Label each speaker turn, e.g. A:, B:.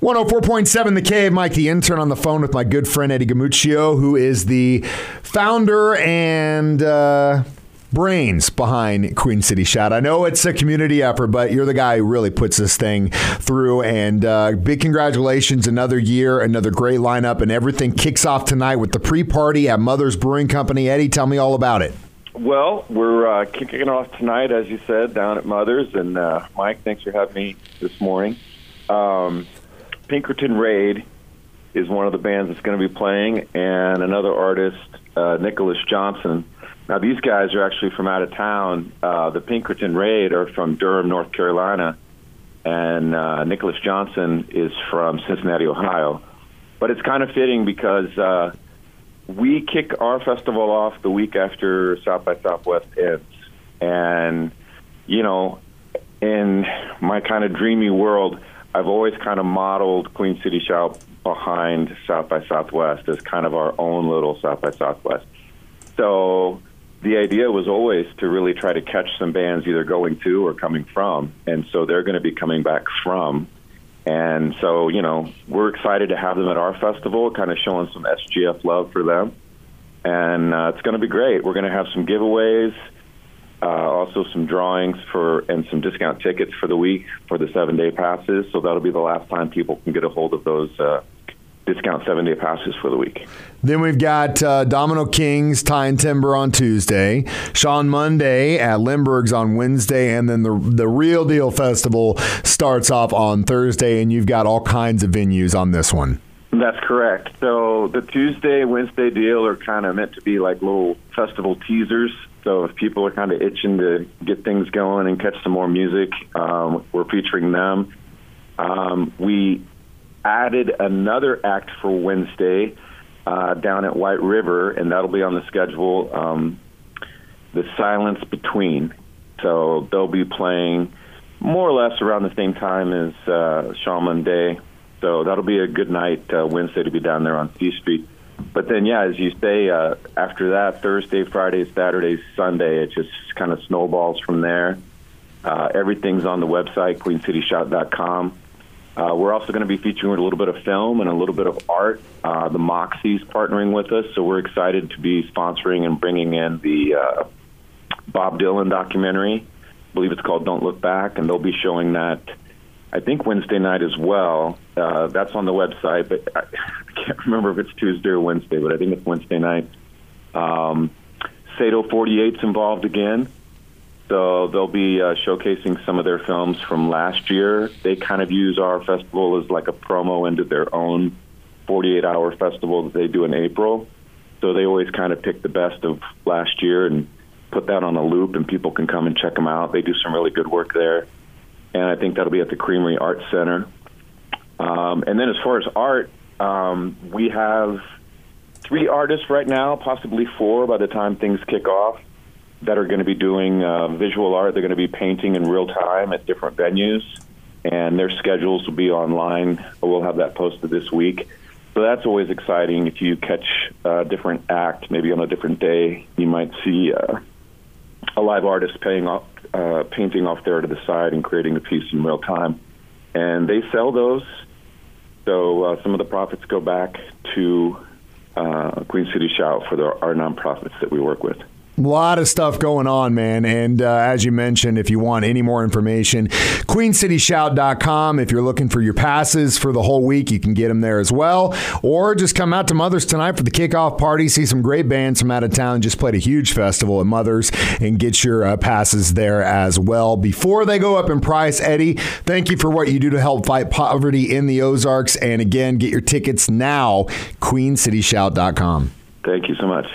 A: 104.7 The Cave, Mike the intern on the phone with my good friend Eddie Gumucio, who is the founder and uh, brains behind Queen City Shout. I know it's a community effort, but you're the guy who really puts this thing through. And uh, big congratulations, another year, another great lineup, and everything kicks off tonight with the pre party at Mother's Brewing Company. Eddie, tell me all about it.
B: Well, we're uh, kicking off tonight, as you said, down at Mother's. And uh, Mike, thanks for having me this morning. Um, Pinkerton Raid is one of the bands that's going to be playing, and another artist, uh, Nicholas Johnson. Now, these guys are actually from out of town. Uh, the Pinkerton Raid are from Durham, North Carolina, and uh, Nicholas Johnson is from Cincinnati, Ohio. But it's kind of fitting because uh, we kick our festival off the week after South by Southwest ends. And, you know, in my kind of dreamy world, I've always kind of modeled Queen City Shout behind South by Southwest as kind of our own little South by Southwest. So the idea was always to really try to catch some bands either going to or coming from. And so they're going to be coming back from. And so, you know, we're excited to have them at our festival, kind of showing some SGF love for them. And uh, it's going to be great. We're going to have some giveaways uh, also some drawings for and some discount tickets for the week for the seven day passes. So that'll be the last time people can get a hold of those uh, discount seven day passes for the week.
A: Then we've got uh, Domino Kings, Tie and Timber on Tuesday, Sean Monday at Lindbergh's on Wednesday, and then the the Real Deal Festival starts off on Thursday, and you've got all kinds of venues on this one.
B: That's correct. So the Tuesday, Wednesday deal are kind of meant to be like little festival teasers so if people are kind of itching to get things going and catch some more music, um, we're featuring them. Um, we added another act for Wednesday uh, down at White River, and that'll be on the schedule. Um, the Silence Between. So they'll be playing more or less around the same time as uh, Shaman Day. So that'll be a good night uh, Wednesday to be down there on C Street but then, yeah, as you say, uh, after that, Thursday, Friday, Saturday, Sunday, it just kind of snowballs from there. Uh, everything's on the website, queencityshout.com. Uh, we're also going to be featuring a little bit of film and a little bit of art. Uh, the Moxies partnering with us, so we're excited to be sponsoring and bringing in the uh, Bob Dylan documentary. I believe it's called Don't Look Back, and they'll be showing that I think Wednesday night as well. Uh, that's on the website, but can't remember if it's Tuesday or Wednesday, but I think it's Wednesday night. Um, Sato 48's involved again. So they'll be uh, showcasing some of their films from last year. They kind of use our festival as like a promo into their own 48 hour festival that they do in April. So they always kind of pick the best of last year and put that on a loop, and people can come and check them out. They do some really good work there and I think that'll be at the Creamery Art Center. Um, and then as far as art, um, we have three artists right now, possibly four by the time things kick off, that are going to be doing uh, visual art. They're going to be painting in real time at different venues, and their schedules will be online. We'll have that posted this week. So that's always exciting. If you catch a different act, maybe on a different day, you might see uh, a live artist paying off, uh, painting off there to the side and creating a piece in real time. And they sell those. So uh, some of the profits go back to uh, Queen City Shout for the, our nonprofits that we work with.
A: A lot of stuff going on, man. And uh, as you mentioned, if you want any more information, queencityshout.com. If you're looking for your passes for the whole week, you can get them there as well. Or just come out to Mother's tonight for the kickoff party, see some great bands from out of town. Just played a huge festival at Mother's and get your uh, passes there as well. Before they go up in price, Eddie, thank you for what you do to help fight poverty in the Ozarks. And again, get your tickets now, queencityshout.com.
B: Thank you so much.